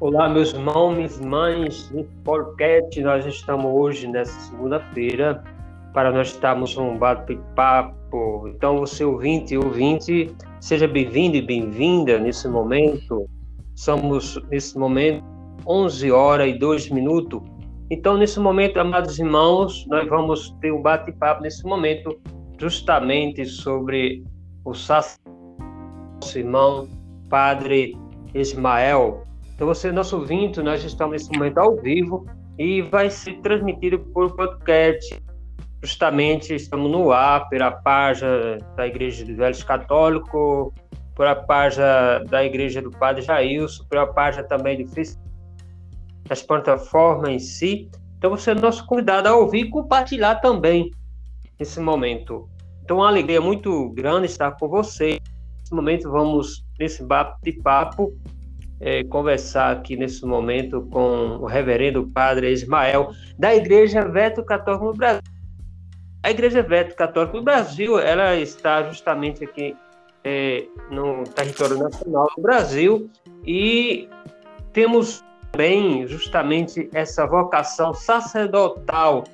Olá, meus irmãos, minhas mães, no nós estamos hoje, nessa segunda-feira, para nós estarmos um bate-papo. Então, você ouvinte e ouvinte, seja bem-vindo e bem-vinda nesse momento. Somos, nesse momento, 11 horas e 2 minutos. Então, nesse momento, amados irmãos, nós vamos ter um bate-papo nesse momento, justamente sobre o sacerdote, irmão, Padre Ismael, então, você, nosso ouvinte, nós estamos nesse momento ao vivo e vai ser transmitido por podcast. Justamente estamos no ar pela página da Igreja dos Velhos Católicos, pela página da Igreja do Padre Jailson, pela página também do Facebook, das plataformas em si. Então, você é nosso convidado a ouvir e compartilhar também nesse momento. Então, uma alegria muito grande estar com você. Nesse momento, vamos nesse bate-papo é, conversar aqui nesse momento com o reverendo padre Ismael, da Igreja Veto Católica no Brasil. A Igreja Veto Católica no Brasil, ela está justamente aqui é, no território nacional do Brasil e temos também justamente essa vocação sacerdotal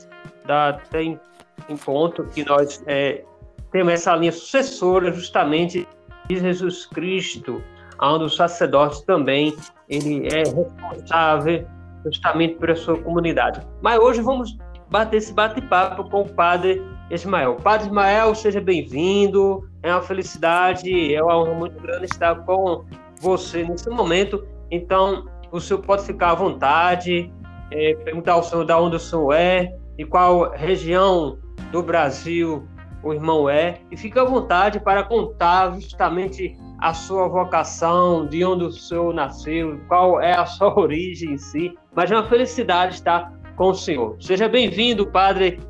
da tem encontro que nós é, temos essa linha sucessora justamente de Jesus Cristo, onde o sacerdote também ele é responsável justamente pela sua comunidade. Mas hoje vamos bater esse bate-papo com o Padre Ismael. Padre Ismael, seja bem-vindo. É uma felicidade, é uma honra muito grande estar com você nesse momento. Então, o senhor pode ficar à vontade, é, perguntar ao senhor de onde o senhor é e qual região do Brasil o irmão é, e fique à vontade para contar justamente a sua vocação, de onde o senhor nasceu, qual é a sua origem em si. Mas é uma felicidade estar com o senhor. Seja bem-vindo, Padre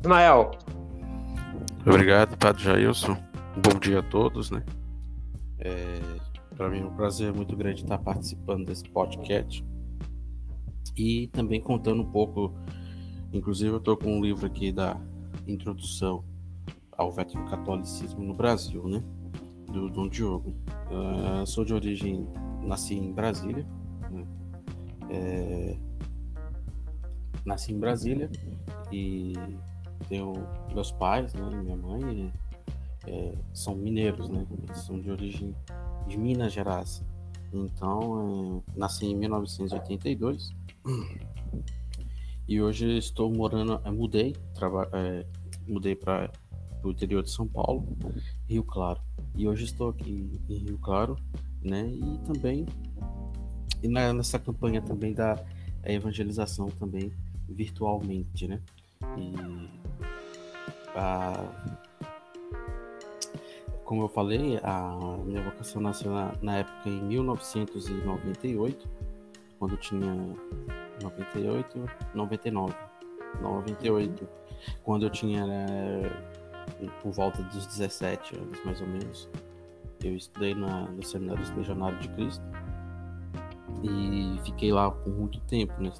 Ismael. Obrigado, Padre Jailson. Bom dia a todos, né? É, Para mim é um prazer muito grande estar participando desse podcast e também contando um pouco. Inclusive, eu estou com um livro aqui da introdução ao catolicismo no Brasil, né? do Dom Diogo. Uh, sou de origem, nasci em Brasília. Né? É, nasci em Brasília e tenho meus pais, né, minha mãe, é, são mineiros, né? São de origem de Minas Gerais. Então, é, nasci em 1982 e hoje estou morando, é, mudei, é, mudei para o interior de São Paulo, Rio Claro. E hoje estou aqui em Rio Claro, né? E também e nessa campanha também da evangelização também virtualmente, né? E a, como eu falei, a minha vocação nasceu na, na época em 1998, quando tinha 98, 99, 98, quando eu tinha por volta dos 17 anos, mais ou menos. Eu estudei na, no Seminário Legionário de Cristo e fiquei lá por muito tempo, né?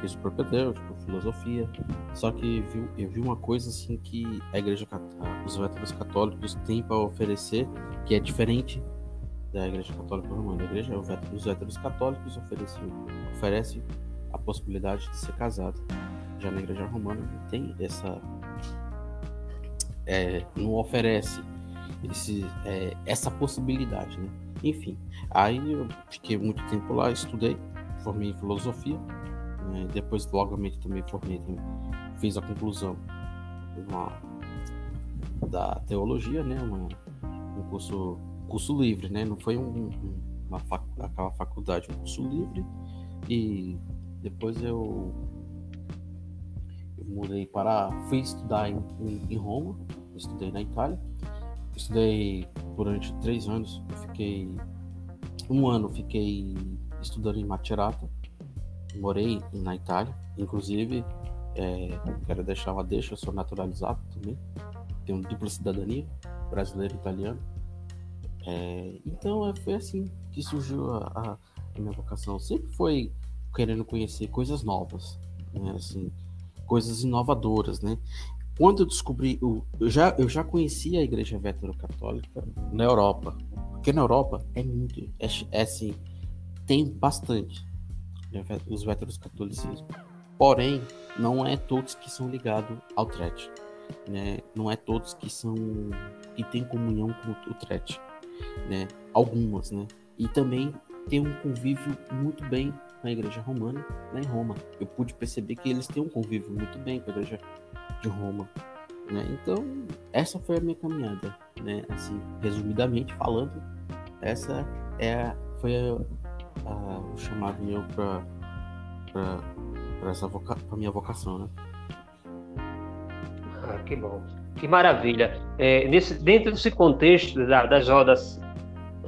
Fiz o propedêutico, filosofia. Só que viu, eu vi uma coisa assim que a igreja, os véteros católicos têm para oferecer que é diferente da igreja católica romana. A igreja, os véteros católicos oferecem, oferece a possibilidade de ser casado. Já na igreja romana não tem essa é, não oferece esse, é, essa possibilidade, né? Enfim, aí eu fiquei muito tempo lá, estudei, formei em filosofia, né? depois logamente também formei, fiz a conclusão uma, da teologia, né? Uma, um curso, curso livre, né? Não foi um, uma fac, aquela faculdade, um curso livre e depois eu mudei para. fui estudar em, em, Roma, estudei na Itália. Estudei durante três anos. Eu fiquei. Um ano fiquei estudando em Macerata. Morei na Itália. Inclusive, é, quero deixar uma deixa, eu sou naturalizado também. Tenho dupla cidadania, brasileiro e italiano. É, então é, foi assim que surgiu a, a, a, minha vocação. Sempre foi querendo conhecer coisas novas. Né? Assim, coisas inovadoras, né? Quando eu descobri, eu já, eu já conhecia a igreja veterocátólica na Europa, porque na Europa é muito, é, é assim, tem bastante né, os véteros catolicismo. Porém, não é todos que são ligados ao TRET. Né? Não é todos que são que têm comunhão com o TRET. Né? Algumas, né? E também tem um convívio muito bem com a igreja romana lá em Roma. Eu pude perceber que eles têm um convívio muito bem com a igreja de Roma. Né? Então, essa foi a minha caminhada. Né? Assim, resumidamente falando, essa é foi a, a, o chamado meu para para voca, minha vocação, né? Ah, que bom, que maravilha. É, nesse, dentro desse contexto da, das rodas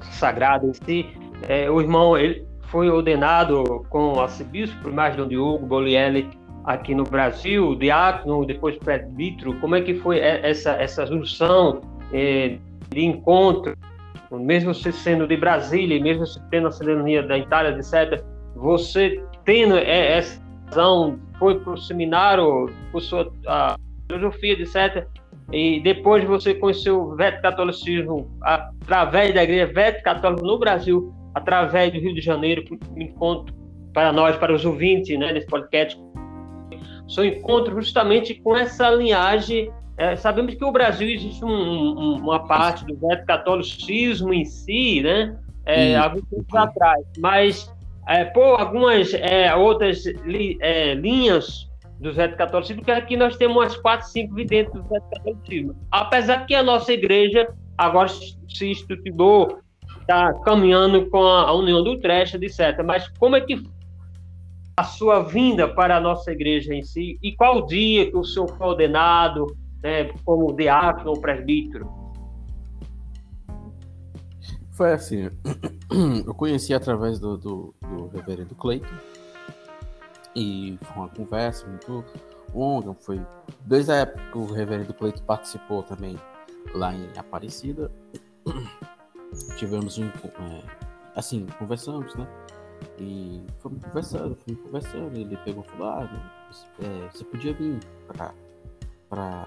sagradas, si, é, o irmão ele foi ordenado com arcebispo, mais Dom Diogo Bolielli, aqui no Brasil, diácono, depois presbítero. Como é que foi essa essa junção é, de encontro, mesmo você sendo de Brasília, mesmo você tendo a cidadania da Itália, etc. Você tendo essa visão, foi para o seminário, cursou a filosofia, etc. E depois você conheceu o Veto Catolicismo através da Igreja Veto Católica no Brasil, através do Rio de Janeiro, um encontro para nós, para os ouvintes né, desse podcast. Seu encontro justamente com essa linhagem. É, sabemos que o Brasil existe um, um, uma parte do Catolicismo em si, né? É, alguns anos atrás, mas é, por algumas é, outras li, é, linhas do Catolicismo, que aqui nós temos umas quatro, cinco videntes do Catolicismo. Apesar que a nossa igreja agora se estruturou, está caminhando com a, União do Trecha, etc. Mas como é que a sua vinda para a nossa igreja em si e qual dia que o senhor foi ordenado né, como diácono ou presbítero? Foi assim, eu conheci através do, do, do reverendo Cleiton, e foi uma conversa muito longa, foi desde a época que o reverendo Cleiton participou também lá em Aparecida, tivemos um, é, assim, conversamos, né, e fomos conversando, fomos conversando, ele pegou e falou, ah, é, você podia vir para para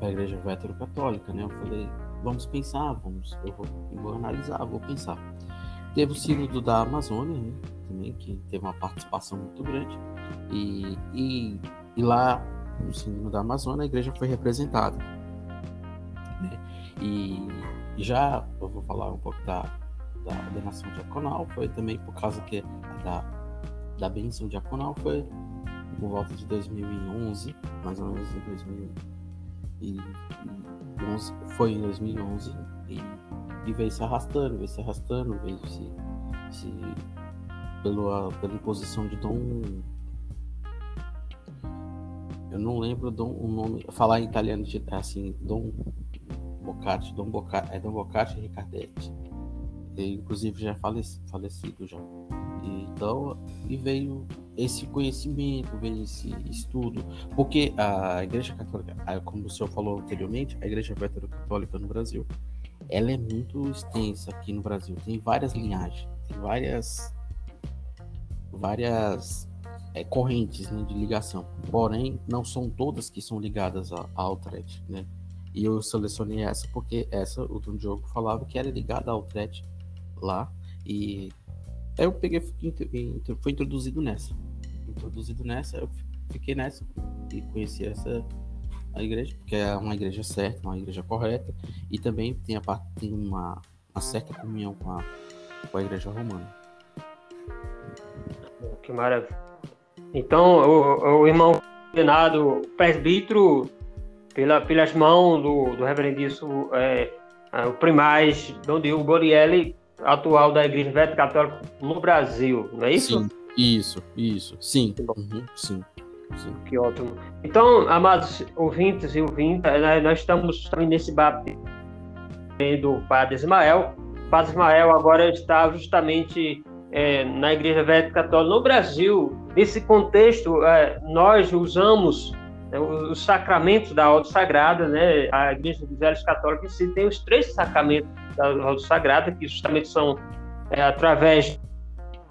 a igreja vetero-católica, né, eu falei, vamos pensar, vamos, eu vou, eu vou analisar, vou pensar. Teve o sínodo da Amazônia, né, também, que teve uma participação muito grande, e, e, e lá no sínodo da Amazônia a igreja foi representada. Né, e já eu vou falar um pouco da, da ordenação diaconal, foi também por causa que da, da benção diaconal foi por volta de 2011, mais ou menos em 2011 e, e foi em 2011 e, e veio se arrastando, veio se arrastando, veio se, se pela, pela imposição de Dom. Eu não lembro o nome. Falar em italiano assim, Dom Boccacci, Dom Boccacci, é Dom Boccacci Ricardetti. Ele, inclusive já falecido, falecido já. E, então, e veio esse conhecimento, veio esse estudo, porque a Igreja Católica, como o senhor falou anteriormente, a Igreja Católica no Brasil, ela é muito extensa aqui no Brasil, tem várias linhagens, tem várias várias é, correntes né, de ligação, porém não são todas que são ligadas a, a Altret, né? E eu selecionei essa porque essa o Dom Diogo falava que era ligada a Altret lá e Aí eu peguei, foi introduzido nessa. Introduzido nessa, eu fiquei nessa e conheci essa a igreja, porque é uma igreja certa, uma igreja correta, e também tem, a, tem uma, uma certa comunhão com a, com a igreja romana. Que maravilha. Então, o, o irmão ordenado presbítero, pela, pelas mãos do, do reverendíssimo é, é, o primaz Dom Diogo Borielli, atual da Igreja Veta Católica no Brasil, não é isso? Sim, isso, isso, sim, uhum, sim. Sim. Que ótimo. Então, amados ouvintes e ouvintes, né, nós estamos também nesse bate do Padre Ismael. O Padre Ismael agora está justamente é, na Igreja Veta Católica no Brasil. Nesse contexto, é, nós usamos os sacramentos da ordem sagrada, né? A Igreja dos Católicos em si tem os três sacramentos da ordem sagrada, que justamente são é, através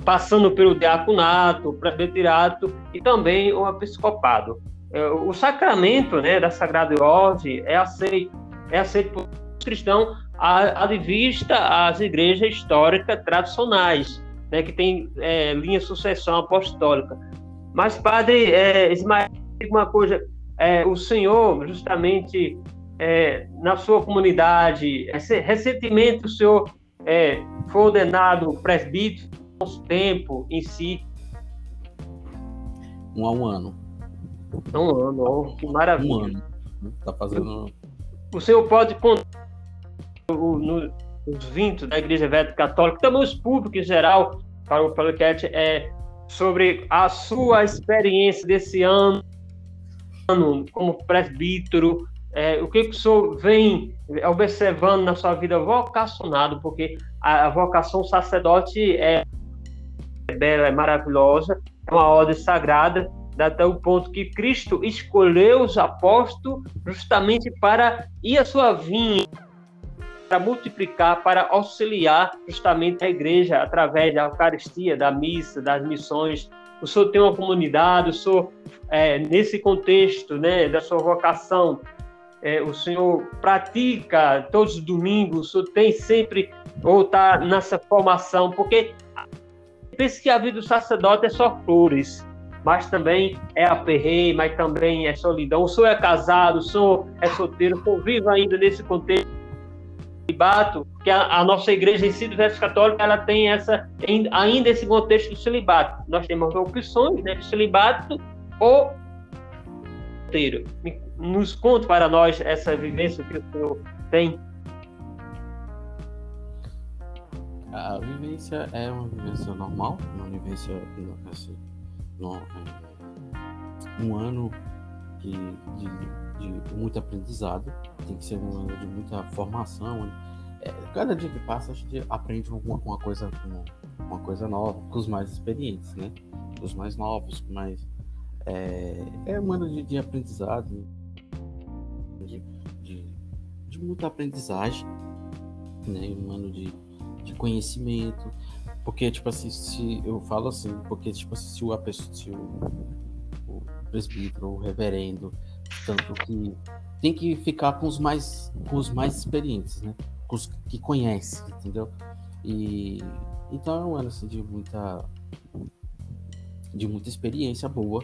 passando pelo diaconato, presbiterato e também o episcopado. É, o sacramento, né, da Sagrada Ordem é aceito, é aceito por cristãos à, à vista as igrejas históricas tradicionais, né, que tem é, linha sucessão apostólica. Mas, padre é, Ismael, uma coisa, é, o senhor, justamente é, na sua comunidade, recentemente o senhor é, foi ordenado presbítero, nosso tempo em si? Um a um ano. Um ano, oh, que maravilha. Um ano. Tá fazendo. O senhor pode contar no, os 20 da Igreja Evangélica Católica, também os públicos em geral, para o podcast, é sobre a sua experiência desse ano como presbítero, é, o que, que o senhor vem observando na sua vida vocacionado, porque a, a vocação sacerdote é bela, é maravilhosa, é uma ordem sagrada, até o ponto que Cristo escolheu os apóstolos justamente para ir à sua vinha, para multiplicar, para auxiliar justamente a igreja através da Eucaristia, da missa, das missões. O senhor tem uma comunidade, o senhor, é, nesse contexto né, da sua vocação, é, o senhor pratica todos os domingos, o senhor tem sempre, ou está nessa formação, porque pensa que a vida do sacerdote é só flores, mas também é aperreio, mas também é solidão. O senhor é casado, o senhor é solteiro, convive ainda nesse contexto celibato, que a, a, nossa igreja em si, do Verso Católico, ela tem essa, ainda esse contexto do celibato. Nós temos opções né, de celibato ou solteiro. Nos conta para nós essa vivência que o senhor tem. A vivência é uma vivência normal, uma vivência assim, no, é, um ano de, de, de, muito aprendizado, tem que ser um ano de muita formação. É, cada dia que passa a gente aprende alguma, uma coisa uma coisa nova com os mais experientes, né? Os mais novos, mais é, é um ano de, de aprendizado, de, de, de muita aprendizagem, né? Um ano de de conhecimento. Porque, tipo assim, se eu falo assim, porque, tipo assim, se o, se o, o presbítero, o reverendo, tanto que tem que ficar com os mais, com os mais experientes, né? Com os que conhecem, entendeu? E então é um ano assim, de muita de muita experiência boa,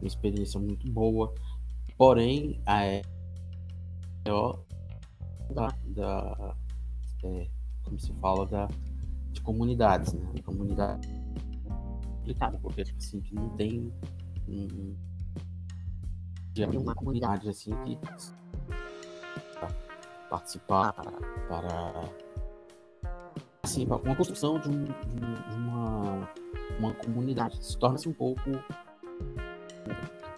uma experiência muito boa. Porém, a da, da é, como se fala, da, de comunidades, né? Comunidade complicada, porque assim, que não tem um, uma comunidade assim que participar para, assim, para uma construção de, um, de uma, uma comunidade. Se torna-se um pouco.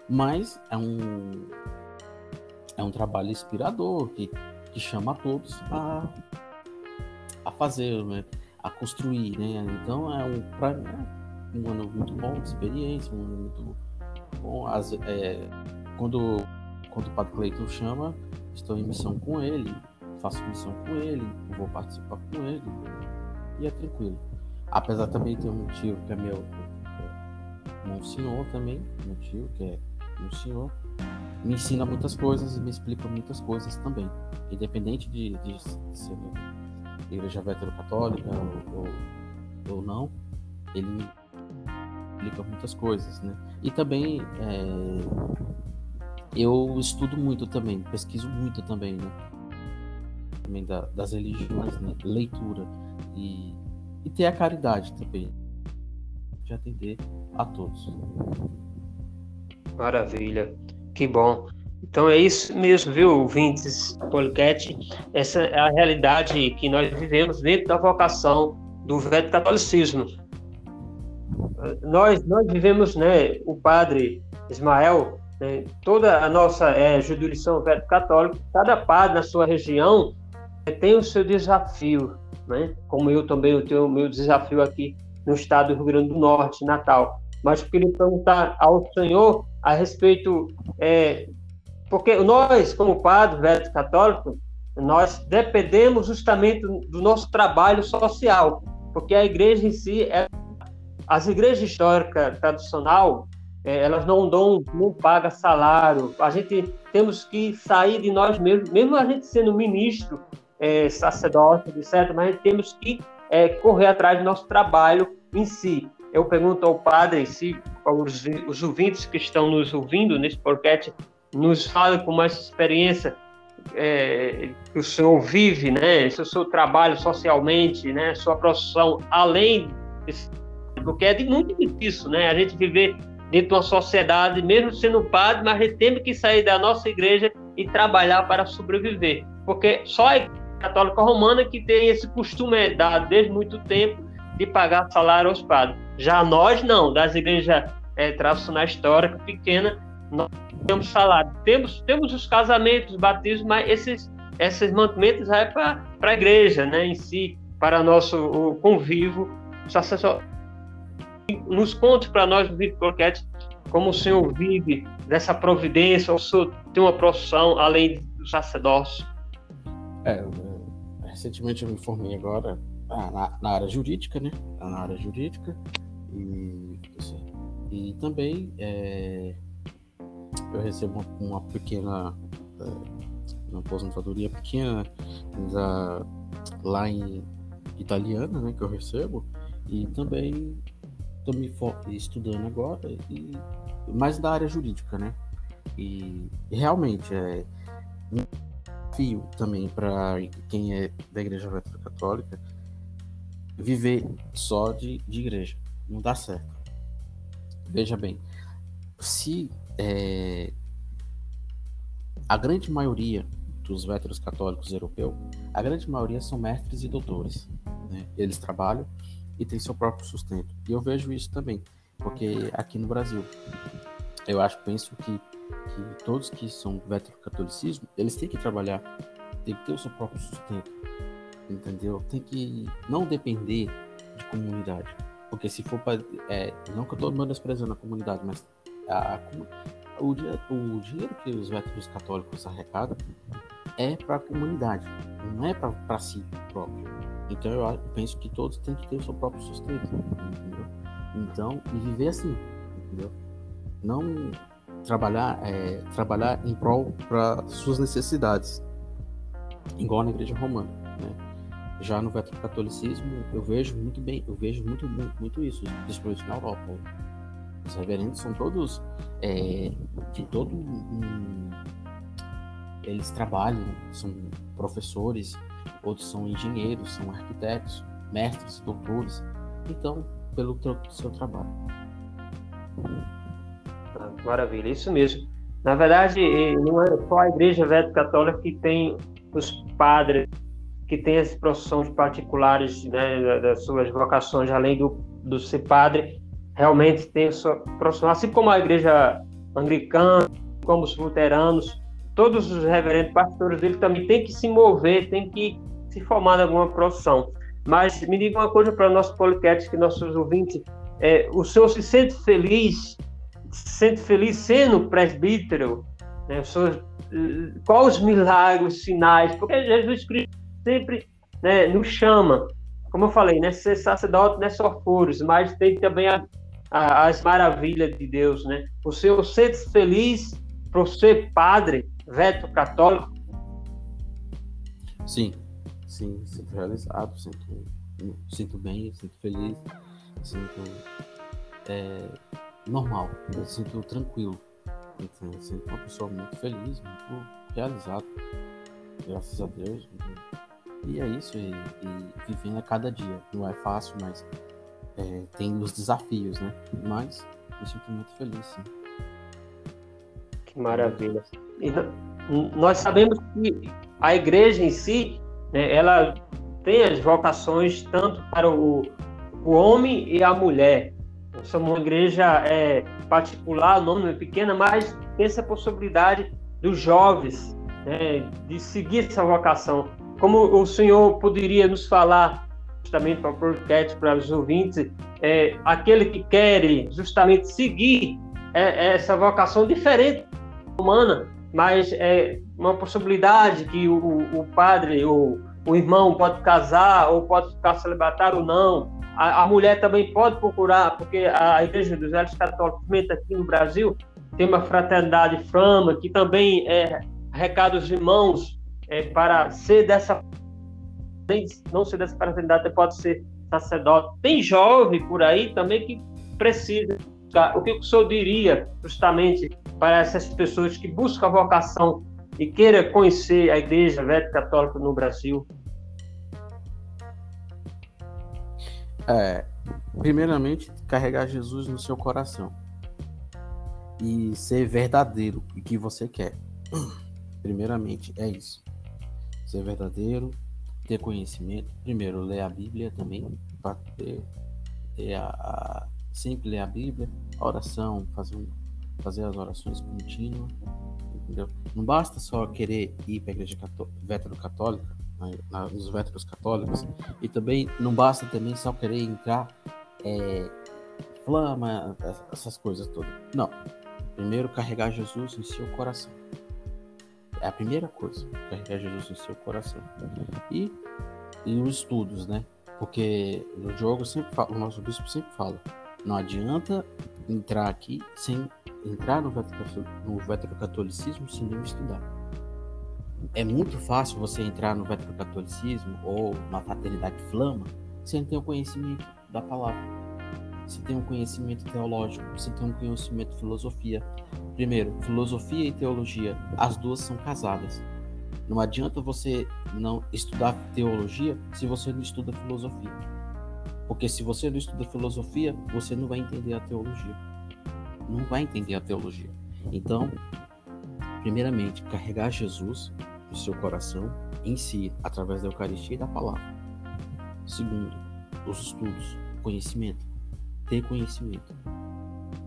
Mas é um, é um trabalho inspirador que, que chama a todos a, a fazer, né? a construir, né? Então é um, é um ano muito bom de experiência, um ano muito bom. As, é, quando, quando o Padre Cleiton chama, estou em missão com ele, faço missão com ele, vou participar com ele, e é tranquilo. Apesar também de ter um tio que é meu, um senhor também, um tio que é um senhor, me ensina muitas coisas e me explica muitas coisas também, independente de, de, de ser igreja veterocatólrica ou, ou, ou não, ele explica muitas coisas, né? E também é, eu estudo muito também, pesquiso muito também, né? Também da, das religiões, né? leitura e, e ter a caridade também de atender a todos. Maravilha, que bom. Então é isso mesmo, viu, ouvintes Policat? Essa é a realidade que nós vivemos dentro da vocação do velho catolicismo. Nós, nós vivemos, né, o padre Ismael, né, toda a nossa é, jurisdição velho católica, cada padre na sua região é, tem o seu desafio, né? como eu também tenho o meu desafio aqui no estado do Rio Grande do Norte, Natal. Mas eu queria perguntar ao senhor a respeito é, porque nós, como padres velhos católicos, nós dependemos justamente do nosso trabalho social, porque a igreja em si, é, as igrejas históricas tradicional, é, elas não dão, não pagam salário. A gente temos que sair de nós mesmos, mesmo a gente sendo ministro, é, sacerdócio, etc., mas temos que é, correr atrás do nosso trabalho em si. Eu pergunto ao padre se os, os ouvintes que estão nos ouvindo nesse podcast nos falem com mais experiência é, que o senhor vive, né? Se o seu trabalho socialmente, né? Sua profissão, além desse, porque é muito difícil, né? A gente viver dentro de uma sociedade, mesmo sendo padre, mas a gente tem que sair da nossa igreja e trabalhar para sobreviver, porque só a católica romana que tem esse costume dado desde muito tempo de pagar salário aos padres. Já nós não, das igrejas é, tradicionais históricas pequenas, nós temos salário. Temos, temos os casamentos, os batismos, mas esses, esses mantimentos é para a igreja né, em si, para nosso o convívio. Nos conte para nós no vídeo como o senhor vive dessa providência, o senhor tem uma profissão além do sacerdócio. É, recentemente eu me formei agora ah, na, na, área jurídica, né? Na área jurídica. E, e também é, eu recebo uma, uma pequena uma aposentadoria pequena da, lá em italiana, né? Que eu recebo. E também estou me estudando agora e mais da área jurídica, né? E, realmente é um desafio também para quem é da Igreja Católica viver só de, de igreja. Não dá certo. Veja bem, se é, a grande maioria dos véteros católicos europeus, a grande maioria são mestres e doutores. Né? Eles trabalham e têm seu próprio sustento. E eu vejo isso também, porque aqui no Brasil, eu acho, penso que, que todos que são vetero-catolicismo, eles têm que trabalhar, têm que ter o seu próprio sustento entendeu? Tem que não depender de comunidade. Porque se for para. É, não que eu estou menosprezando a comunidade, mas a, a, o, o dinheiro que os véteros católicos arrecadam é para a comunidade, não é para si próprio. Então eu penso que todos têm que ter o seu próprio sustento, entendeu? Então, e viver assim, entendeu? Não trabalhar, é, trabalhar em prol para suas necessidades, igual na igreja romana, né? Já no catolicismo, eu vejo muito bem, eu vejo muito, muito, muito isso, principalmente na Europa. Os reverendos são todos é, de todo um, eles trabalham, são professores, outros são engenheiros, são arquitetos, mestres, doutores. Então, pelo seu trabalho. Ah, maravilha, isso mesmo. Na verdade, não é só a Igreja Velha Católica que tem os padres que tem as profissões particulares né, das suas vocações, além do, do ser padre, realmente tem sua profissão, assim como a igreja anglicana, como os luteranos, todos os reverendos pastores dele também tem que se mover, tem que se formar em alguma profissão. Mas me diga uma coisa para o nosso podcast, que nossos ouvintes, é, o senhor se sente feliz, se sente feliz sendo presbítero? Né? O senhor, quais os milagres, sinais? Porque Jesus Cristo sempre né, nos chama. Como eu falei, né, ser sacerdote não é só furos, mas tem também a, a, as maravilhas de Deus, né? O senhor sente feliz por ser padre, veto católico? Sim, sim, sinto realizado, sinto, sinto bem, sinto feliz, sinto é, normal, eu sinto tranquilo. Então, eu sinto uma pessoa muito feliz, muito realizado. Graças a Deus. E é isso, e, e vivendo a cada dia. Não é fácil, mas é, tem os desafios, né? Mas me sinto muito feliz, sim. Que maravilha. E nós sabemos que a igreja em si, né, ela tem as vocações tanto para o, o homem e a mulher. Nós somos uma igreja é, particular, o nome é pequena, mas tem essa possibilidade dos jovens né, de seguir essa vocação. Como o senhor poderia nos falar, justamente para o podcast, para os ouvintes, é, aquele que quer justamente seguir é, é essa vocação diferente humana, mas é uma possibilidade que o, o padre ou o irmão pode casar ou pode ficar celibatário ou não. A, a, mulher também pode procurar, porque a Igreja dos Velhos Católicos, aqui no Brasil, tem uma fraternidade Frama, que também é recado os irmãos é, para ser dessa não ser dessa fraternidade, pode ser sacerdote. Tem jovem por aí também que precisa. O que o senhor diria justamente para essas pessoas que buscam a vocação e queira conhecer a Igreja Velha Católica no Brasil? É, primeiramente, carregar Jesus no seu coração e ser verdadeiro o que você quer. Primeiramente, é isso. Ser verdadeiro, ter conhecimento. Primeiro, ler a Bíblia também, para ter, ter a, a, sempre ler a Bíblia, oração, fazer, fazer as orações contínuas. Entendeu? Não basta só querer ir para a igreja veterocatólrica, nos véteros católicos, e também não basta também só querer entrar é, flama, essas coisas todas. Não. Primeiro, carregar Jesus em seu coração. É a primeira coisa, carregar Jesus em seu coração. E, e os estudos, né? Porque no jogo sempre fala, o nosso bispo sempre fala, não adianta entrar aqui sem entrar no veterocatolicismo sem não estudar. É muito fácil você entrar no veterocatolicismo ou na fraternidade flama sem ter o conhecimento da palavra você tem um conhecimento teológico, você tem um conhecimento de filosofia. Primeiro, filosofia e teologia, as duas são casadas. Não adianta você não estudar teologia se você não estuda filosofia. Porque se você não estuda filosofia, você não vai entender a teologia. Não vai entender a teologia. Então, primeiramente, carregar Jesus no seu coração em si, através da Eucaristia e da palavra. Segundo, os estudos, conhecimento ter conhecimento.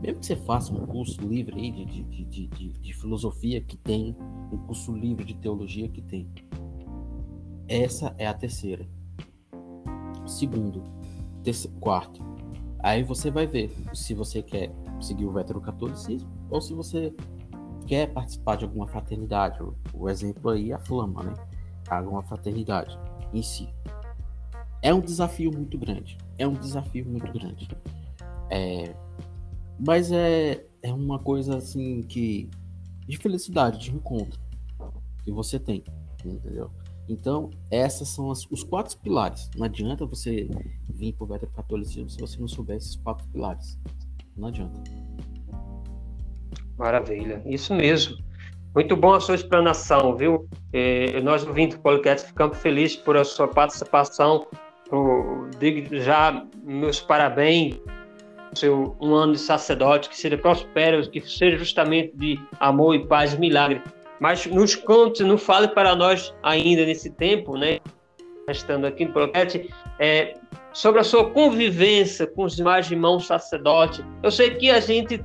Mesmo que você faça um curso livre aí de, de, de, de, de filosofia que tem, um curso livre de teologia que tem. Essa é a terceira. Segundo, terceiro, quarto. Aí você vai ver se você quer seguir o veterocatolicismo ou se você quer participar de alguma fraternidade. O, exemplo aí é a Flama, né? Alguma fraternidade em si. É um desafio muito grande. É um desafio muito grande. É, mas é, é uma coisa assim que. de felicidade, de encontro que você tem, entendeu? Então, essas são as, os quatro pilares. Não adianta você vir para o catolicismo se você não souber esses quatro pilares. Não adianta. Maravilha, isso mesmo. Muito bom a sua explanação, viu? Eh, nós, ouvintes do podcast, ficamos felizes por a sua participação. Digo já meus parabéns seu um ano de sacerdote, que seja próspero, que seja justamente de amor e paz milagre. Mas nos conte, não fale para nós ainda nesse tempo, né? Estando aqui no Proquete, é, sobre a sua convivência com os demais irmãos sacerdotes. Eu sei que a gente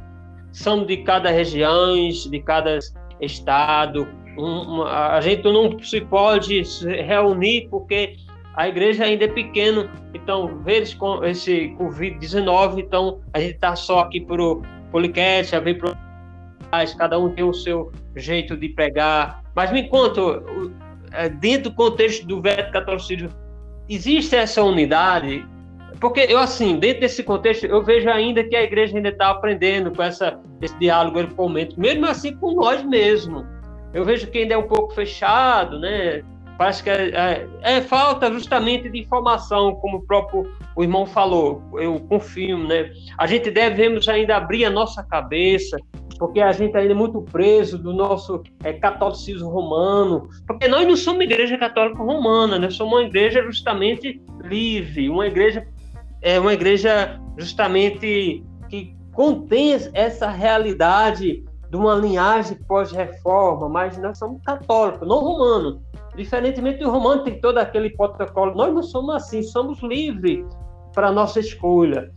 são de cada região, de cada estado. Um, a gente não se pode reunir porque a igreja ainda é pequena, então, ver com esse Covid-19, então a gente está só aqui para o Policast, a ver para cada um tem o seu jeito de pregar. Mas me conta, é, dentro do contexto do velho catolicismo, existe essa unidade? Porque eu, assim, dentro desse contexto, eu vejo ainda que a igreja ainda está aprendendo com essa, esse diálogo momento, mesmo assim com nós mesmos. Eu vejo que ainda é um pouco fechado, né? Parece que é, é, é, falta justamente de informação, como o próprio o irmão falou. Eu confio, né? A gente devemos ainda abrir a nossa cabeça, porque a gente ainda é muito preso do nosso é, catolicismo romano, porque nós não somos igreja católica romana, nós somos uma igreja justamente livre, uma igreja é uma igreja justamente que contém essa realidade de uma linhagem pós-reforma, mas nós somos católicos, não romanos. Diferentemente do romano, tem todo aquele protocolo. Nós não somos assim, somos livres para a nossa escolha.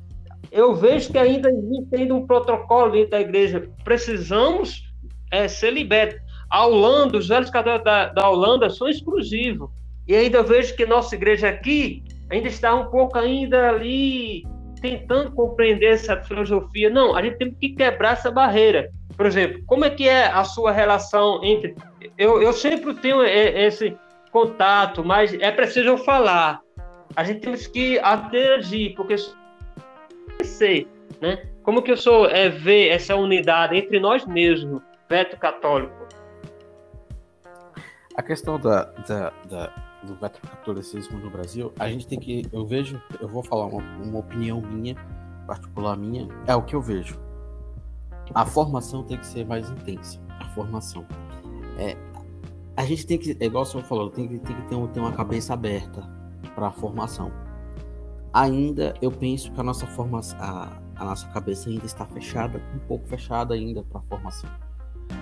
Eu vejo que ainda existe um protocolo dentro da igreja. Precisamos é, ser libertos. A Holanda, os velhos católicos da, da Holanda são exclusivos. E ainda vejo que nossa igreja aqui ainda está um pouco ainda ali tentando compreender essa filosofia. Não, a gente tem que quebrar essa barreira. Por exemplo, como é que é a sua relação entre. Eu, eu sempre tenho esse contato, mas é preciso falar. A gente temos que interagir, porque né? Como que eu sou é, ver essa unidade entre nós mesmos, veto católico? A questão da, da, da, do catolicismo no Brasil, a gente tem que. Eu vejo, eu vou falar uma, uma opinião minha, particular minha, é o que eu vejo. A formação tem que ser mais intensa. A formação. É, a gente tem que, é igual o senhor falou, tem que, tem que ter, um, ter uma cabeça aberta para a formação. Ainda eu penso que a nossa formação, a, a nossa cabeça ainda está fechada, um pouco fechada ainda para a formação.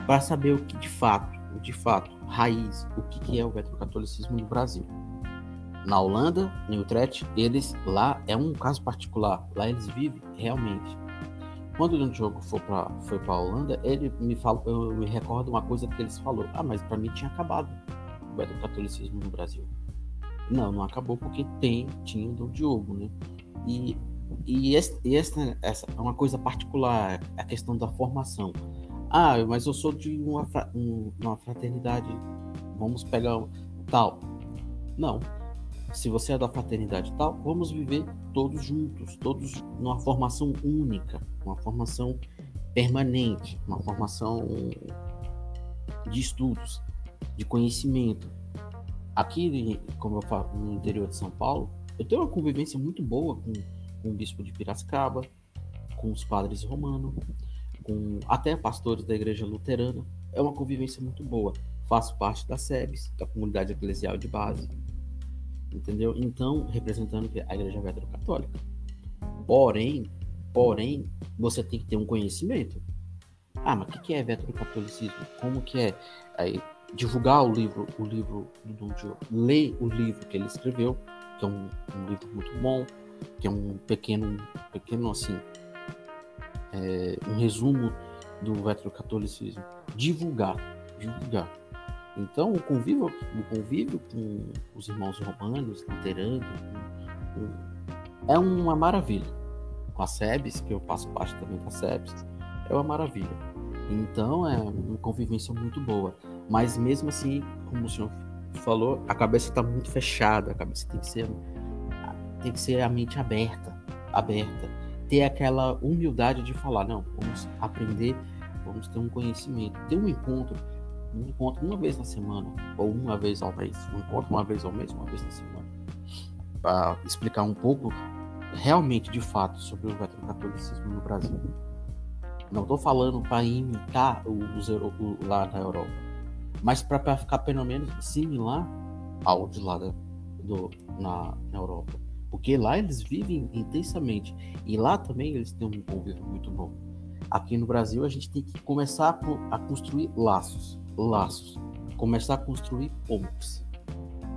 Para saber o que de fato de fato, raiz, o que, que é o vetrocatolicismo no Brasil. Na Holanda, em Utrecht, eles lá é um caso particular. Lá eles vivem realmente. Quando o Diogo foi para foi para Holanda, ele me falou, eu me recordo uma coisa que eles falou. Ah, mas para mim tinha acabado o vetrocatolicismo no Brasil. Não, não acabou porque tem tinha o Dom Diogo, né? E e, esse, essa, essa é uma coisa particular, a questão da formação. Ah, mas eu sou de uma, uma fraternidade. Vamos pegar tal. Não. Se você é da fraternidade tal, vamos viver todos juntos, todos numa formação única, uma formação permanente, uma formação de estudos, de conhecimento. Aqui, como eu falo, no interior de São Paulo, eu tenho uma convivência muito boa com, com o bispo de Piracicaba, com os padres romanos, com até pastores da igreja luterana. É uma convivência muito boa. Faço parte da SEBS, da comunidade eclesial de base. Entendeu? Então, representando a igreja veterocatólica. Porém, porém, você tem que ter um conhecimento. Ah, mas o que é veterocatolicismo? Como que é? Aí, divulgar o livro, o livro do Dom Diogo, ler o livro que ele escreveu, que é um, um livro muito bom, que é um pequeno, pequeno assim, é, um resumo do veterocatolicismo. Divulgar, divulgar. Então, o convívio, o convívio com os irmãos romanos, luteranos, é uma maravilha. Com a SEBS, que eu faço parte também da SEBS, é uma maravilha. Então, é uma convivência muito boa. Mas, mesmo assim, como o senhor falou, a cabeça está muito fechada, a cabeça tem que ser tem que ser a mente aberta, aberta. Ter aquela humildade de falar, não, vamos aprender, vamos ter um conhecimento, ter um encontro, um encontro uma vez na semana, ou uma vez ao mês, um encontro uma vez ao mês, uma vez na semana, para explicar um pouco, realmente, de fato, sobre o catolicismo no Brasil. Não estou falando para imitar os lá na Europa, mas para ficar pelo menos similar ao de lá do, na, na Europa. Porque lá eles vivem intensamente. E lá também eles têm um convívio muito bom. Aqui no Brasil a gente tem que começar a construir laços. Laços. Começar a construir pontes.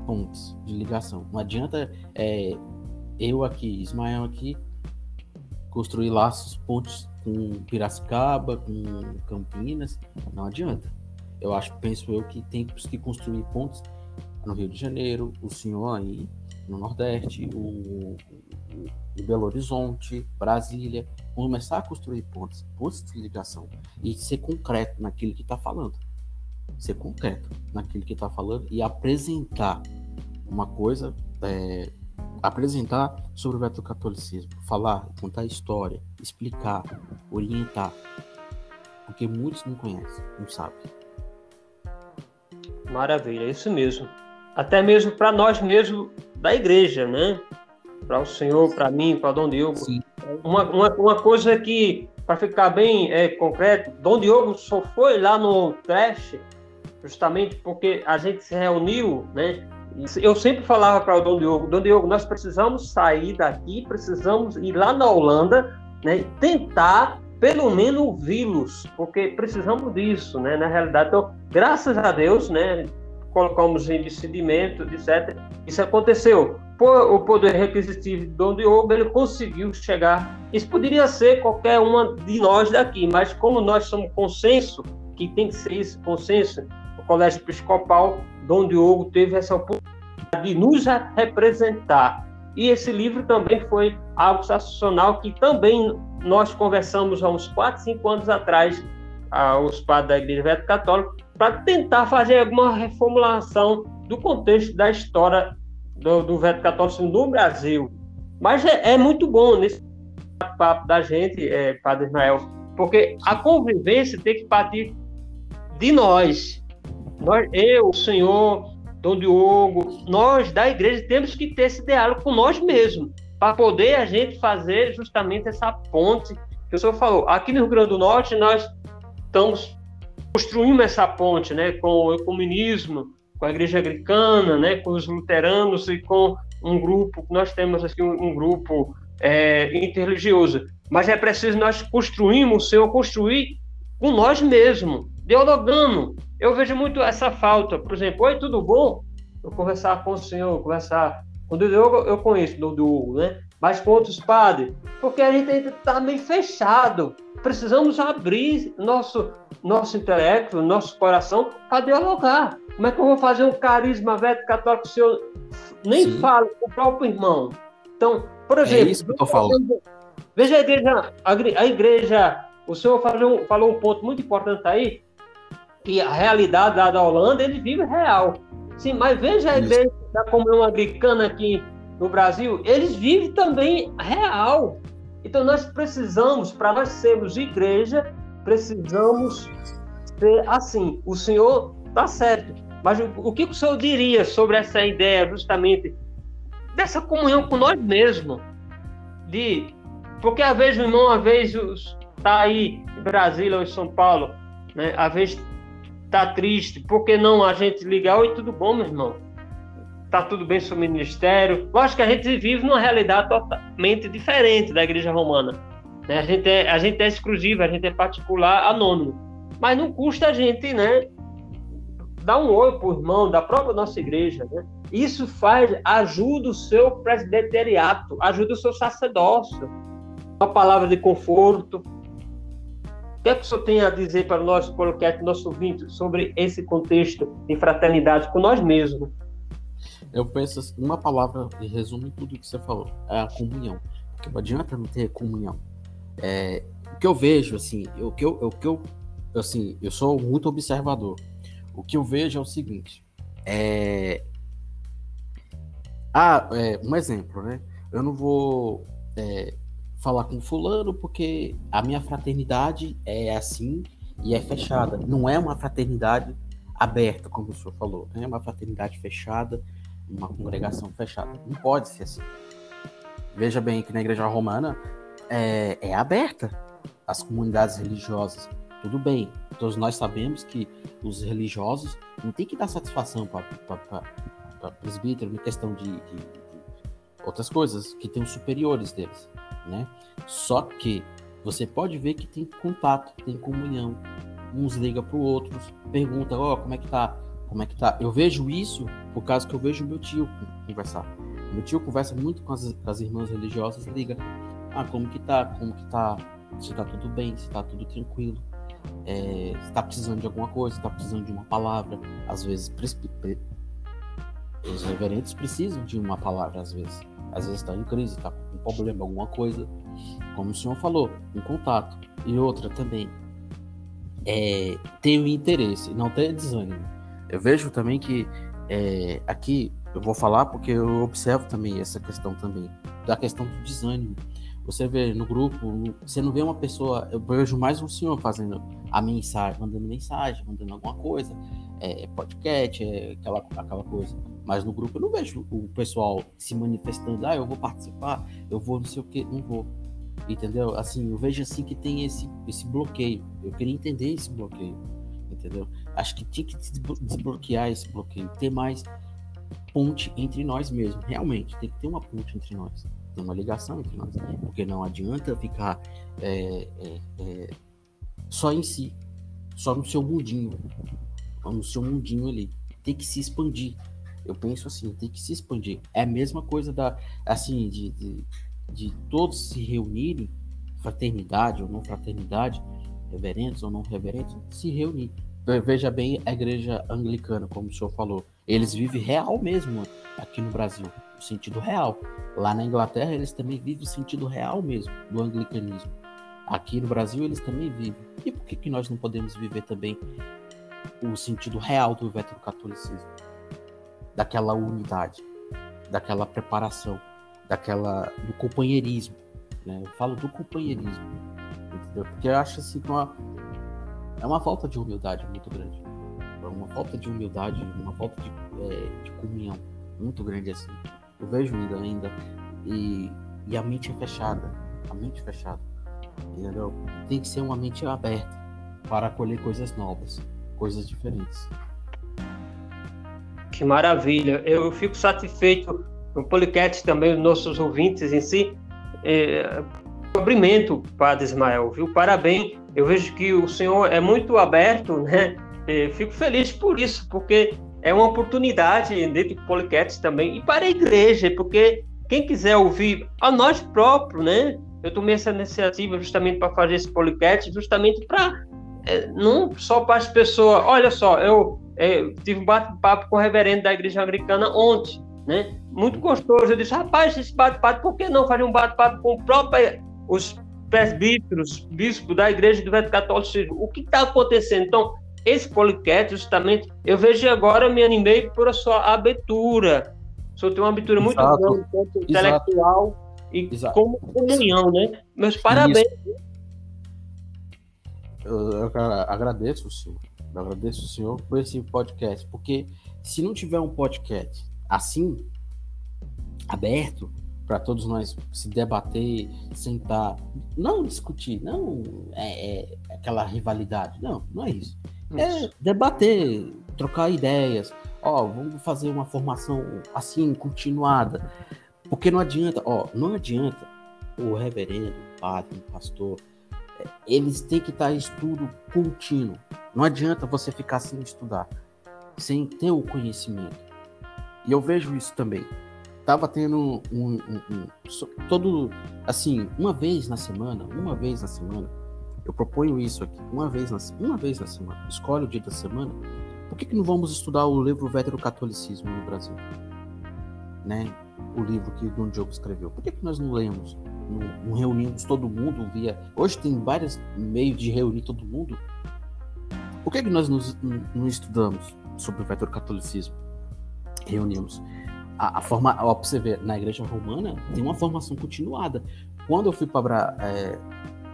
Pontes de ligação. Não adianta é, eu aqui, Ismael aqui, construir laços, pontes com Piracicaba, com Campinas. Não adianta. Eu acho, penso eu, que tem que construir pontes no Rio de Janeiro, o senhor aí no Nordeste, o, o, Belo Horizonte, Brasília, começar a construir pontes, pontes de ligação e ser concreto naquilo que está falando. Ser concreto naquilo que está falando e apresentar uma coisa, é, apresentar sobre o veto-catolicismo, falar, contar história, explicar, orientar, porque muitos não conhecem, não sabem. Maravilha, é isso mesmo. Até mesmo para nós mesmos da igreja, né? Para o senhor, para mim, para Dom Diogo. Sim. Uma, uma, uma coisa que, para ficar bem é, concreto, Dom Diogo só foi lá no Trash justamente porque a gente se reuniu, né? Eu sempre falava para o Dom Diogo, Dom Diogo, nós precisamos sair daqui, precisamos ir lá na Holanda, né? Tentar pelo menos ouvi-los, porque precisamos disso, né? Na realidade, então, graças a Deus, né? colocamos em discernimento, etc. Isso aconteceu. Por o poder requisitivo de Dom Diogo, ele conseguiu chegar. Isso poderia ser qualquer uma de nós daqui, mas como nós somos consenso, que tem que ser esse consenso, o Colégio Episcopal, Dom Diogo teve essa oportunidade de nos representar. E esse livro também foi algo sensacional que também nós conversamos há uns 4, 5 anos atrás, aos padres da Igreja Católica, para tentar fazer alguma reformulação do contexto da história do, do veto católico no Brasil. Mas é, é muito bom nesse papo da gente, é, Padre Ismael, porque a convivência tem que partir de nós. nós eu, o senhor, Dom Diogo, nós da igreja temos que ter esse diálogo com nós mesmos, para poder a gente fazer justamente essa ponte que o senhor falou. Aqui no Rio Grande do Norte, nós estamos construindo essa ponte né, com o ecumenismo, com a igreja anglicana, né, com os luteranos e com um grupo, nós temos aqui um, um grupo é, interreligioso. Mas é preciso nós construirmos, o Senhor construir com nós mesmos, dialogando. Eu vejo muito essa falta. Por exemplo, oi, tudo bom? Eu conversar com o Senhor, conversar com o Diogo, eu conheço o Diogo, né? Mas com outros padres, porque a gente está meio fechado. Precisamos abrir nosso, nosso intelecto, nosso coração para dialogar. Como é que eu vou fazer um carisma velho católico se eu nem Sim. falo com o próprio irmão? Então, por é exemplo. É isso que eu estou falando. Veja a igreja, a igreja o senhor falou, falou um ponto muito importante aí, que a realidade da, da Holanda, ele vive real. Sim, mas veja a igreja da comunhão anglicana aqui no Brasil, eles vivem também real. Então nós precisamos, para nós sermos igreja, precisamos ser assim. O senhor está certo. Mas o, o que o senhor diria sobre essa ideia justamente dessa comunhão com nós mesmos? De porque às vezes o irmão, às vezes os, tá aí em Brasília ou em São Paulo, né? Às vezes tá triste, por que não a gente ligar? Oi, tudo bom, meu irmão? Tá tudo bem seu ministério? Lógico que a gente vive numa realidade totalmente diferente da igreja romana. Né? A, gente é, a gente é exclusivo, a gente é particular, anônimo. Mas não custa a gente, né? Dar um oi pro irmão da própria nossa igreja, né? Isso faz, ajuda o seu presbiteriato, ajuda o seu sacerdócio. Uma palavra de conforto, o que é que o senhor tem a dizer para nosso coloquete, nosso ouvinte, sobre esse contexto de fraternidade com nós mesmos? Eu penso assim, uma palavra que resume tudo o que você falou, é a comunhão. Porque não adianta não ter comunhão. É, o que eu vejo, assim, o que eu, o que eu, assim, eu sou muito observador. O que eu vejo é o seguinte, é... Ah, é, um exemplo, né? Eu não vou é, falar com fulano porque a minha fraternidade é assim e é fechada. Não é uma fraternidade aberta, como o senhor falou. Né? É uma fraternidade fechada, uma congregação fechada. Não pode ser assim. Veja bem que na igreja romana é, é aberta as comunidades religiosas. Tudo bem, todos nós sabemos que os religiosos não tem que dar satisfação para presbítero em questão de, de, de outras coisas, que tem os superiores deles né? Só que você pode ver que tem contato, tem comunhão. Uns ligam para o outros, pergunta, ó, oh, como é que tá? Como é que tá? Eu vejo isso por causa que eu vejo meu tio conversar. Meu tio conversa muito com as, as irmãs religiosas, liga, ah, como que tá? Como que tá? Se tá tudo bem, se tá tudo tranquilo. É, se tá precisando de alguma coisa, se tá precisando de uma palavra. Às vezes, os reverentes precisam de uma palavra, às vezes. Às vezes está em crise, está com um problema, alguma coisa. Como o senhor falou, um contato. E outra também, é, tem o interesse, não tem desânimo. Eu vejo também que é, aqui, eu vou falar porque eu observo também essa questão também, da questão do desânimo. Você vê no grupo, você não vê uma pessoa, eu vejo mais um senhor fazendo a mensagem, mandando mensagem, mandando alguma coisa, é, podcast, é aquela, aquela coisa. Mas no grupo eu não vejo o pessoal se manifestando, ah, eu vou participar, eu vou não sei o que, não vou. Entendeu? Assim, eu vejo assim que tem esse, esse bloqueio. Eu queria entender esse bloqueio. Entendeu? Acho que tinha que desbloquear esse bloqueio, ter mais ponte entre nós mesmos. Realmente, tem que ter uma ponte entre nós. Tem uma ligação entre nós. Porque não adianta ficar é, é, é, só em si, só no seu mundinho no seu mundinho ali. Tem que se expandir. Eu penso assim, tem que se expandir. É a mesma coisa da, assim, de, de, de todos se reunirem, fraternidade ou não fraternidade, reverentes ou não reverentes, se reunir. Veja bem a igreja anglicana, como o senhor falou. Eles vivem real mesmo aqui no Brasil, o sentido real. Lá na Inglaterra, eles também vivem o sentido real mesmo do anglicanismo. Aqui no Brasil, eles também vivem. E por que, que nós não podemos viver também o sentido real do veterocatolicismo, daquela unidade, daquela preparação, daquela do companheirismo, né? Eu falo do companheirismo, entendeu? Porque eu acho assim que uma, é uma falta de humildade muito grande. uma falta de humildade, uma falta de, é, de comunhão muito grande assim. Eu vejo ainda, ainda e, e a mente é fechada, a mente fechada, entendeu? Tem que ser uma mente aberta para acolher coisas novas, coisas diferentes. Que maravilha! Eu fico satisfeito no podcast também, os nossos ouvintes em si. É, cumprimento, Padre Ismael, viu? Parabéns. Eu vejo que o senhor é muito aberto, né? É, fico feliz por isso, porque é uma oportunidade dentro do podcast também e para a igreja, porque quem quiser ouvir a nós próprios, né? Eu tomei essa iniciativa justamente para fazer esse podcast, justamente para é, não só para as pessoas. Olha só, eu é, tive um bate-papo com o reverendo da igreja anglicana ontem, né? Muito gostoso. Eu disse, rapaz, esse bate-papo, por que não fazer um bate-papo com o próprio, os presbíteros, bispos da igreja do Velho Católico? O que está acontecendo? Então, esse podcast, justamente, eu vejo agora, me animei por a sua abertura. O senhor tem uma abertura muito grande, tanto intelectual e Exato. como comunhão, né? Meus parabéns. Eu, eu agradeço senhor. Eu agradeço o senhor por esse podcast, porque se não tiver um podcast assim, aberto, para todos nós se debater, sentar, não discutir, não é, é, aquela rivalidade, não, não é isso. É debater, trocar ideias. Ó, vamos fazer uma formação assim, continuada. Porque não adianta, ó, não adianta o reverendo, o padre, o pastor, é, eles têm que estar em estudo contínuo. Não adianta você ficar sem estudar, sem ter o conhecimento. E eu vejo isso também. Tava tendo um, um, um, todo assim, uma vez na semana, uma vez na semana, eu proponho isso aqui, uma vez na, uma vez na semana. Escolhe o dia da semana. Por que, que não vamos estudar o livro Veterocatolicismo no Brasil? Né? O livro que Dom Diogo escreveu. Por que, que nós não lemos? Não, não reunimos todo mundo via. Hoje tem vários meios de reunir todo mundo. Por que, que nós não estudamos sobre o veterocatolicismo? Reunimos. A, a forma, ó, você ver, na igreja romana tem uma formação continuada. Quando eu fui para é,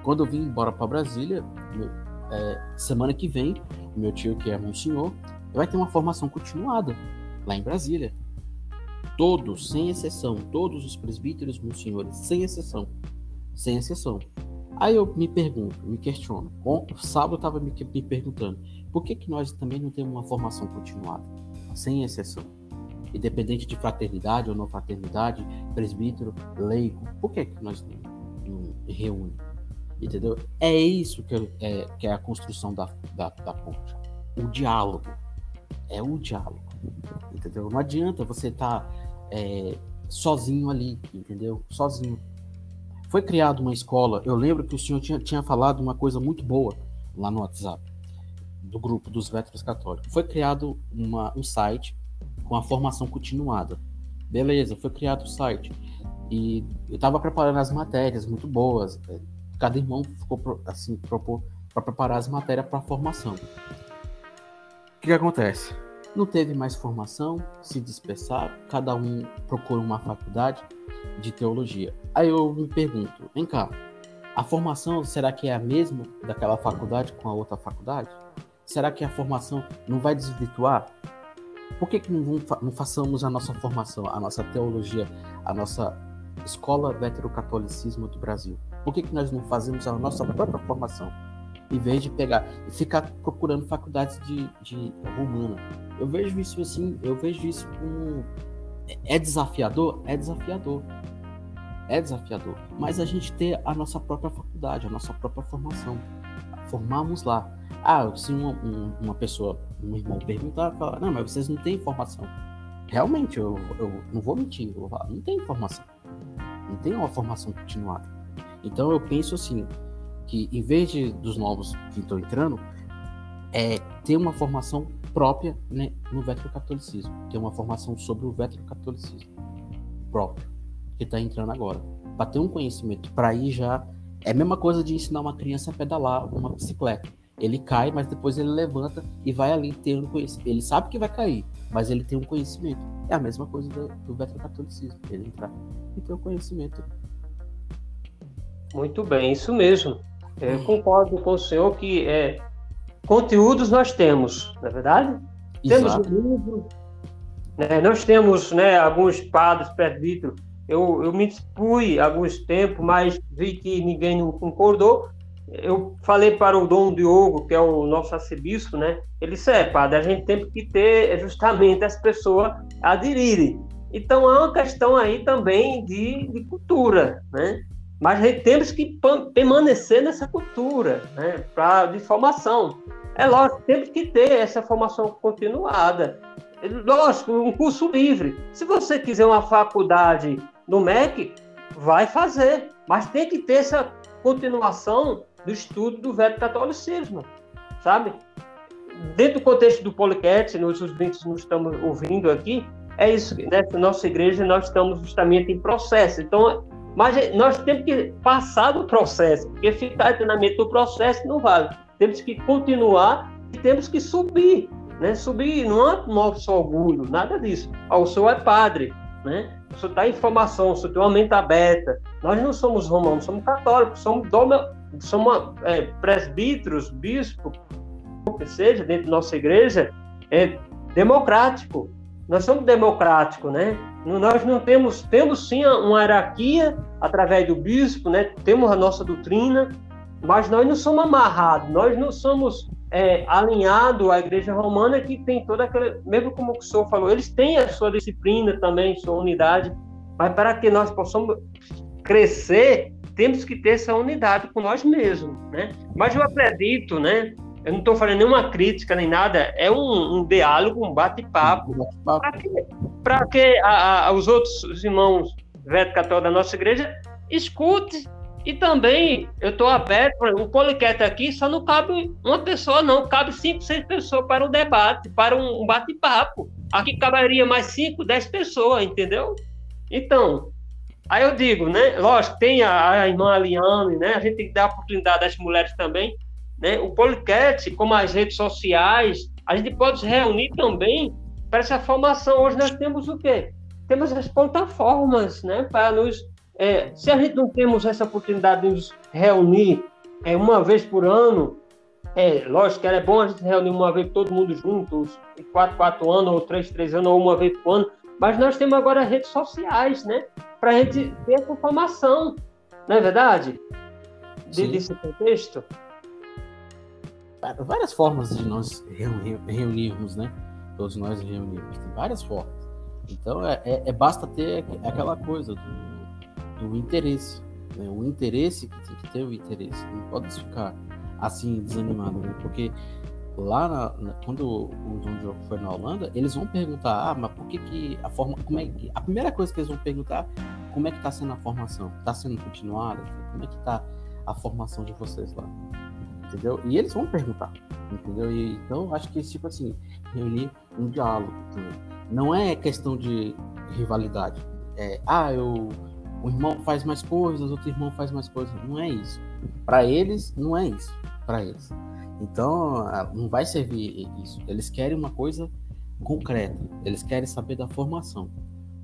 quando eu vim embora para Brasília, meu, é, semana que vem, meu tio, que é um senhor, vai ter uma formação continuada lá em Brasília. Todos, sem exceção, todos os presbíteros, meus senhores, sem exceção, sem exceção. Aí eu me pergunto, me questiono. O sábado eu estava me, me, perguntando, por que, que nós também não temos uma formação continuada, sem exceção? Independente de fraternidade ou não fraternidade, presbítero, leigo, por que, que nós não, não reúne? Entendeu? É isso que é, que é a construção da, da, da ponte. O diálogo. É o diálogo. Entendeu? Não adianta você estar tá, é, sozinho ali, entendeu? Sozinho. Foi criada uma escola. Eu lembro que o senhor tinha, tinha falado uma coisa muito boa lá no WhatsApp do grupo dos véteros católicos. Foi criado uma, um site com a formação continuada. Beleza, foi criado o site. E eu estava preparando as matérias muito boas, cada irmão ficou assim propor para preparar as matérias para a formação. O que, que acontece? Não teve mais formação, se dispersaram, cada um procura uma faculdade de teologia. Aí eu me pergunto, vem cá, a formação será que é a mesma daquela faculdade com a outra faculdade? Será que a formação não vai desvirtuar? Por que, que não, não façamos a nossa formação, a nossa teologia, a nossa escola veterocatolicismo do Brasil? Por que, que nós não fazemos a nossa própria formação? Em vez de pegar e ficar procurando faculdades de, de romana. Eu vejo isso assim, eu vejo isso como. É desafiador? É desafiador. É desafiador. Mas a gente ter a nossa própria faculdade, a nossa própria formação. Formarmos lá. Ah, se uma, uma pessoa, um irmão perguntar, falar, não, mas vocês não têm formação. Realmente, eu, eu não vou mentir, eu vou falar, não tem formação. Não tem uma formação continuada. Então eu penso assim, que em vez de, dos novos que estão entrando, é ter uma formação própria né, no veterocatolicismo, ter uma formação sobre o veterocatolicismo próprio, que está entrando agora, para ter um conhecimento, para ir já é a mesma coisa de ensinar uma criança a pedalar uma bicicleta. Ele cai, mas depois ele levanta e vai ali tendo conhecimento. Ele sabe que vai cair, mas ele tem um conhecimento. É a mesma coisa do, do veterocatolicismo. Ele entrar e ter o um conhecimento muito bem, isso mesmo. Eu concordo com o senhor que é, conteúdos nós temos, não é verdade? Exato. Temos um livro, né? nós temos né, alguns padres, presbíteros. Eu, eu me dispui há alguns tempos, mas vi que ninguém não concordou. Eu falei para o Dom Diogo, que é o nosso arcebispo, né? Ele disse: é, padre, a gente tem que ter justamente as pessoas aderirem. Então há uma questão aí também de, de cultura, né? Mas temos que permanecer nessa cultura, né? Pra, de formação. É lógico, temos que ter essa formação continuada. Lógico, um curso livre. Se você quiser uma faculdade no MEC, vai fazer. Mas tem que ter essa continuação do estudo do velho catolicismo, sabe? Dentro do contexto do Policat, nos ouvintes nos estamos ouvindo aqui, é isso. Nessa nossa igreja nós estamos justamente em processo. Então, mas nós temos que passar do processo, porque ficar eternamente no processo não vale. Temos que continuar e temos que subir. Né? Subir não é nosso orgulho, nada disso. Ah, o senhor é padre, né? o senhor está em formação, o senhor tem uma mente aberta. Nós não somos romanos, somos católicos, somos, doma, somos é, presbíteros, bispos, que seja, dentro da nossa igreja, é democrático. Nós somos democráticos, né? Nós não temos, temos sim uma hierarquia através do bispo, né? Temos a nossa doutrina, mas nós não somos amarrados, nós não somos é, alinhados à Igreja Romana que tem toda aquela, mesmo como o senhor falou, eles têm a sua disciplina também, sua unidade, mas para que nós possamos crescer, temos que ter essa unidade com nós mesmos, né? Mas eu acredito, né? Eu não estou fazendo nenhuma crítica nem nada, é um, um diálogo, um bate-papo. Para que, que a, a, os outros irmãos veto católicos da nossa igreja escute e também eu estou aberto, o poliquete aqui só não cabe uma pessoa, não, cabe cinco, seis pessoas para um debate, para um bate-papo. Aqui caberia mais cinco, dez pessoas, entendeu? Então, aí eu digo, né? Lógico, tem a, a irmã Aliane, né? A gente tem que dar oportunidade às mulheres também. Né? O Policat, como as redes sociais, a gente pode se reunir também para essa formação. Hoje nós temos o quê? Temos as plataformas né? para nos. É, se a gente não temos essa oportunidade de nos reunir é, uma vez por ano, é lógico que é bom a gente reunir uma vez todo mundo juntos, quatro, quatro anos, ou três, três anos, ou uma vez por ano, mas nós temos agora redes sociais, né? Para a gente ter essa formação, não é verdade? De, desse contexto várias formas de nós reunirmos, né? Todos nós reunirmos. Tem várias formas. Então, é, é, é basta ter aquela coisa do, do interesse. Né? O interesse que tem que ter o interesse. Não pode ficar assim desanimado, né? Porque lá na, na, quando o Dom Diogo foi na Holanda, eles vão perguntar, ah, mas por que que a forma, como é que a primeira coisa que eles vão perguntar, como é que está sendo a formação? Está sendo continuada? Como é que está a formação de vocês lá? Entendeu? E eles vão perguntar, entendeu? E, então, acho que, tipo assim, reunir um diálogo. Não é questão de rivalidade. É, ah, eu, o irmão faz mais coisas, outro irmão faz mais coisas. Não é isso. Para eles, não é isso. Para eles. Então, ah, não vai servir isso. Eles querem uma coisa concreta. Eles querem saber da formação.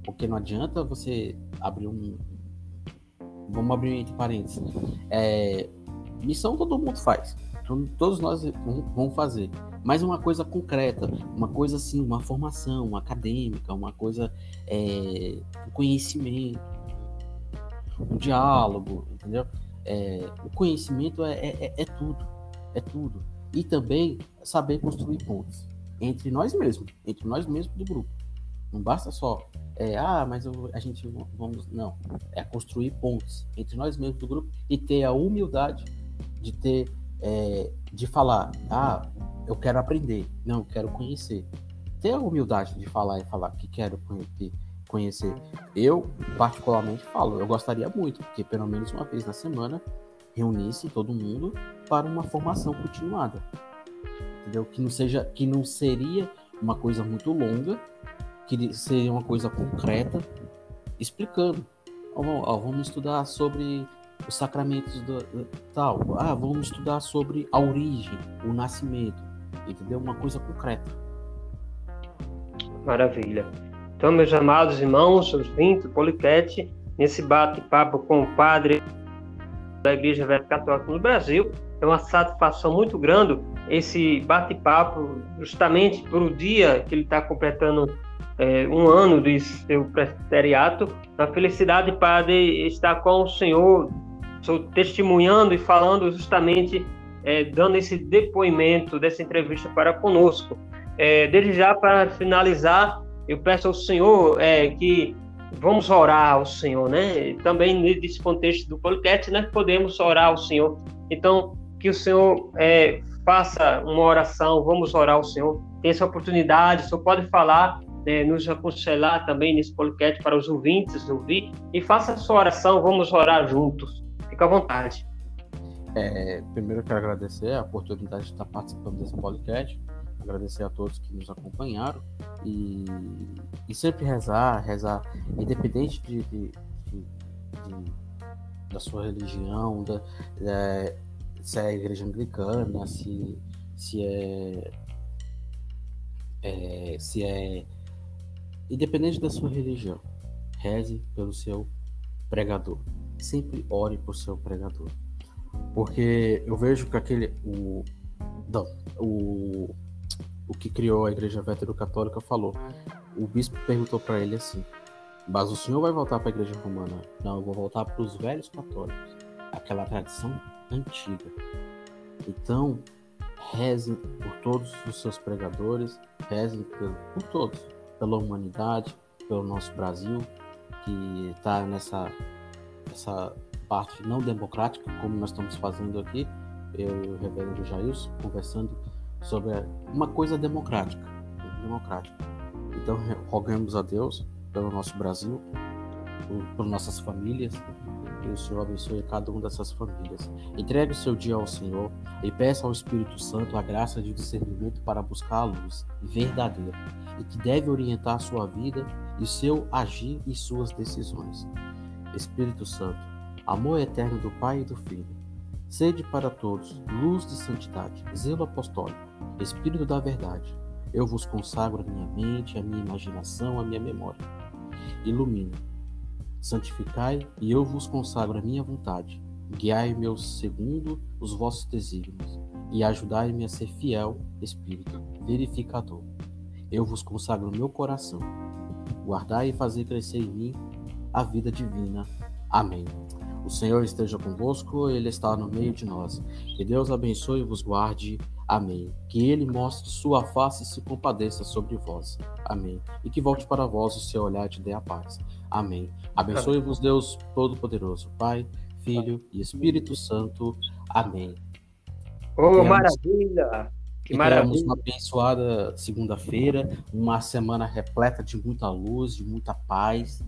Porque não adianta você abrir um. Vamos abrir entre parênteses. É, Missão todo mundo faz. Então, todos nós vamos fazer. Mas uma coisa concreta, uma coisa assim, uma formação uma acadêmica, uma coisa, é, um conhecimento, um diálogo, entendeu? É, o conhecimento é, é, é, tudo, é tudo. E também saber construir pontos entre nós mesmos, entre nós mesmos do grupo. Não basta só, é, ah, mas eu, a gente vamos. Não. É construir pontos entre nós mesmos do grupo e ter a humildade de ter, é, de falar, ah, eu quero aprender, não, eu quero conhecer. Ter a humildade de falar e falar que quero conhecer. Eu, particularmente, falo, eu gostaria muito, porque pelo menos uma vez na semana reunisse todo mundo para uma formação continuada. Entendeu? Que não seja, que não seria uma coisa muito longa, que seria uma coisa concreta, explicando. Ó, ó, vamos estudar sobre os sacramentos do, do, tal. Ah, vamos estudar sobre a origem, o nascimento, entendeu? Uma coisa concreta. Maravilha. Então, meus amados irmãos, os 20, Poliquete, nesse bate-papo com o padre da Igreja Velha Católica no Brasil, é uma satisfação muito grande esse bate-papo, justamente para o dia que ele está completando é, um ano de seu presbiteriato. A felicidade, Padre, estar com o Senhor, testemunhando e falando justamente, é, dando esse depoimento dessa entrevista para conosco. É, desde já, para finalizar, eu peço ao Senhor é, que vamos orar ao Senhor, né? Também nesse contexto do podcast, nós podemos orar ao Senhor. Então, que o Senhor é, faça uma oração, vamos orar ao Senhor. Tem essa oportunidade, o Senhor pode falar, né, nos aconselhar também nesse podcast para os ouvintes ouvir e faça a sua oração, vamos orar juntos. Fica à vontade. É, primeiro eu quero agradecer a oportunidade de estar participando desse podcast, agradecer a todos que nos acompanharam e, e sempre rezar, rezar, independente de, de, de, de da sua religião, da, da, se é igreja anglicana, se, se é, é, se é independente da sua religião, reze pelo seu pregador. Sempre ore por seu pregador. Porque eu vejo que aquele o não, o o que criou a igreja veterano-católica falou. O bispo perguntou para ele assim: "Mas o senhor vai voltar para a igreja romana?" "Não, eu vou voltar para os velhos católicos." Aquela tradição antiga. Então, rezem por todos os seus pregadores, rezem por, por todos, pela humanidade, pelo nosso Brasil, que está nessa, nessa parte não democrática, como nós estamos fazendo aqui, eu e o reverendo Jailson, conversando sobre uma coisa democrática. democrática. Então, rogamos a Deus pelo nosso Brasil, por, por nossas famílias, que o Senhor abençoe cada uma dessas famílias. Entregue o seu dia ao Senhor e peça ao Espírito Santo a graça de discernimento para buscar a luz verdadeira e que deve orientar sua vida e seu agir e suas decisões. Espírito Santo, amor eterno do Pai e do Filho, sede para todos, luz de santidade, zelo apostólico, Espírito da verdade. Eu vos consagro a minha mente, a minha imaginação, a minha memória. Ilumina santificai e eu vos consagro a minha vontade. Guiai-me segundo os vossos desígnios e ajudai-me a ser fiel, Espírito, verificador. Eu vos consagro meu coração. Guardai e fazei crescer em mim a vida divina. Amém. O Senhor esteja convosco, Ele está no meio de nós. Que Deus abençoe e vos guarde. Amém. Que Ele mostre sua face e se compadeça sobre vós. Amém. E que volte para vós o seu olhar e te dê a paz. Amém. Abençoe-vos, Deus Todo-Poderoso, Pai, Filho e Espírito Santo. Amém. Oh, maravilha! Que maravilha! uma abençoada segunda-feira, uma semana repleta de muita luz, de muita paz.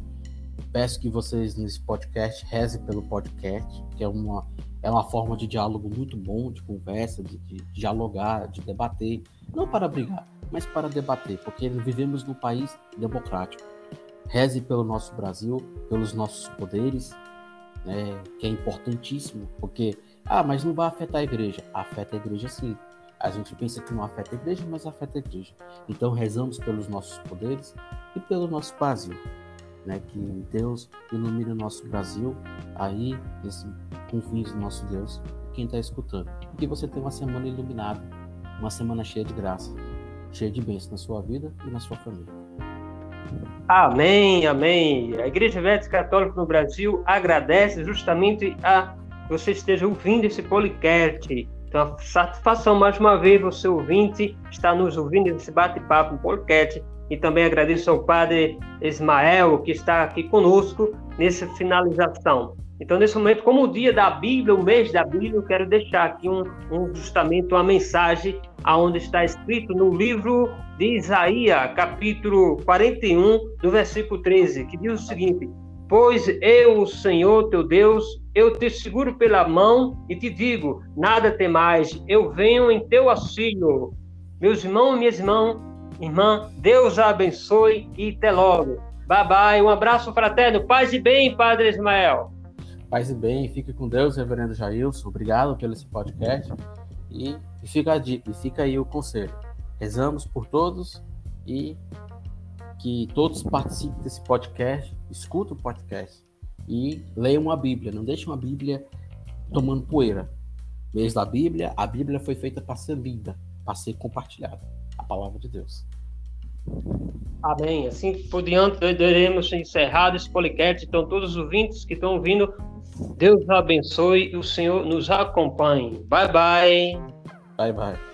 Peço que vocês nesse podcast rezem pelo podcast, que é uma, é uma forma de diálogo muito bom, de conversa, de, de dialogar, de debater. Não para brigar, mas para debater, porque vivemos num país democrático Reze pelo nosso Brasil, pelos nossos poderes, né, que é importantíssimo, porque, ah, mas não vai afetar a igreja. Afeta a igreja sim. A gente pensa que não afeta a igreja, mas afeta a igreja. Então rezamos pelos nossos poderes e pelo nosso Brasil. Né, que Deus ilumine o nosso Brasil aí, nesse confins do nosso Deus, quem está escutando. Que você tenha uma semana iluminada, uma semana cheia de graça, cheia de bênçãos na sua vida e na sua família. Amém, amém. A Igreja Evangélica Católica no Brasil agradece justamente a você esteja ouvindo esse podcast. Então, satisfação mais uma vez você ouvinte está nos ouvindo nesse bate-papo podcast. E também agradeço ao Padre Ismael que está aqui conosco nessa finalização. Então, nesse momento, como o dia da Bíblia, o mês da Bíblia, eu quero deixar aqui um, um justamente uma mensagem aonde está escrito no livro de Isaías, capítulo 41, do versículo 13, que diz o seguinte: Pois eu, o Senhor teu Deus, eu te seguro pela mão e te digo: nada temais, eu venho em teu auxílio. Meus irmãos e minhas irmãs, irmã, Deus a abençoe e até logo. Bye bye, um abraço fraterno, paz e bem, Padre Ismael. Paz e bem, fique com Deus, Reverendo Jailson. Obrigado pelo esse podcast. E, e, fica, e fica aí o conselho. Rezamos por todos e que todos participem desse podcast, escutem o podcast e leiam a Bíblia. Não deixem a Bíblia tomando poeira. Mês da Bíblia, a Bíblia foi feita para ser lida, para ser compartilhada. A palavra de Deus. Amém. Assim por diante, teremos encerrado esse podcast. Então, todos os ouvintes que estão ouvindo, Deus abençoe e o Senhor nos acompanhe. Bye, bye. Bye, bye.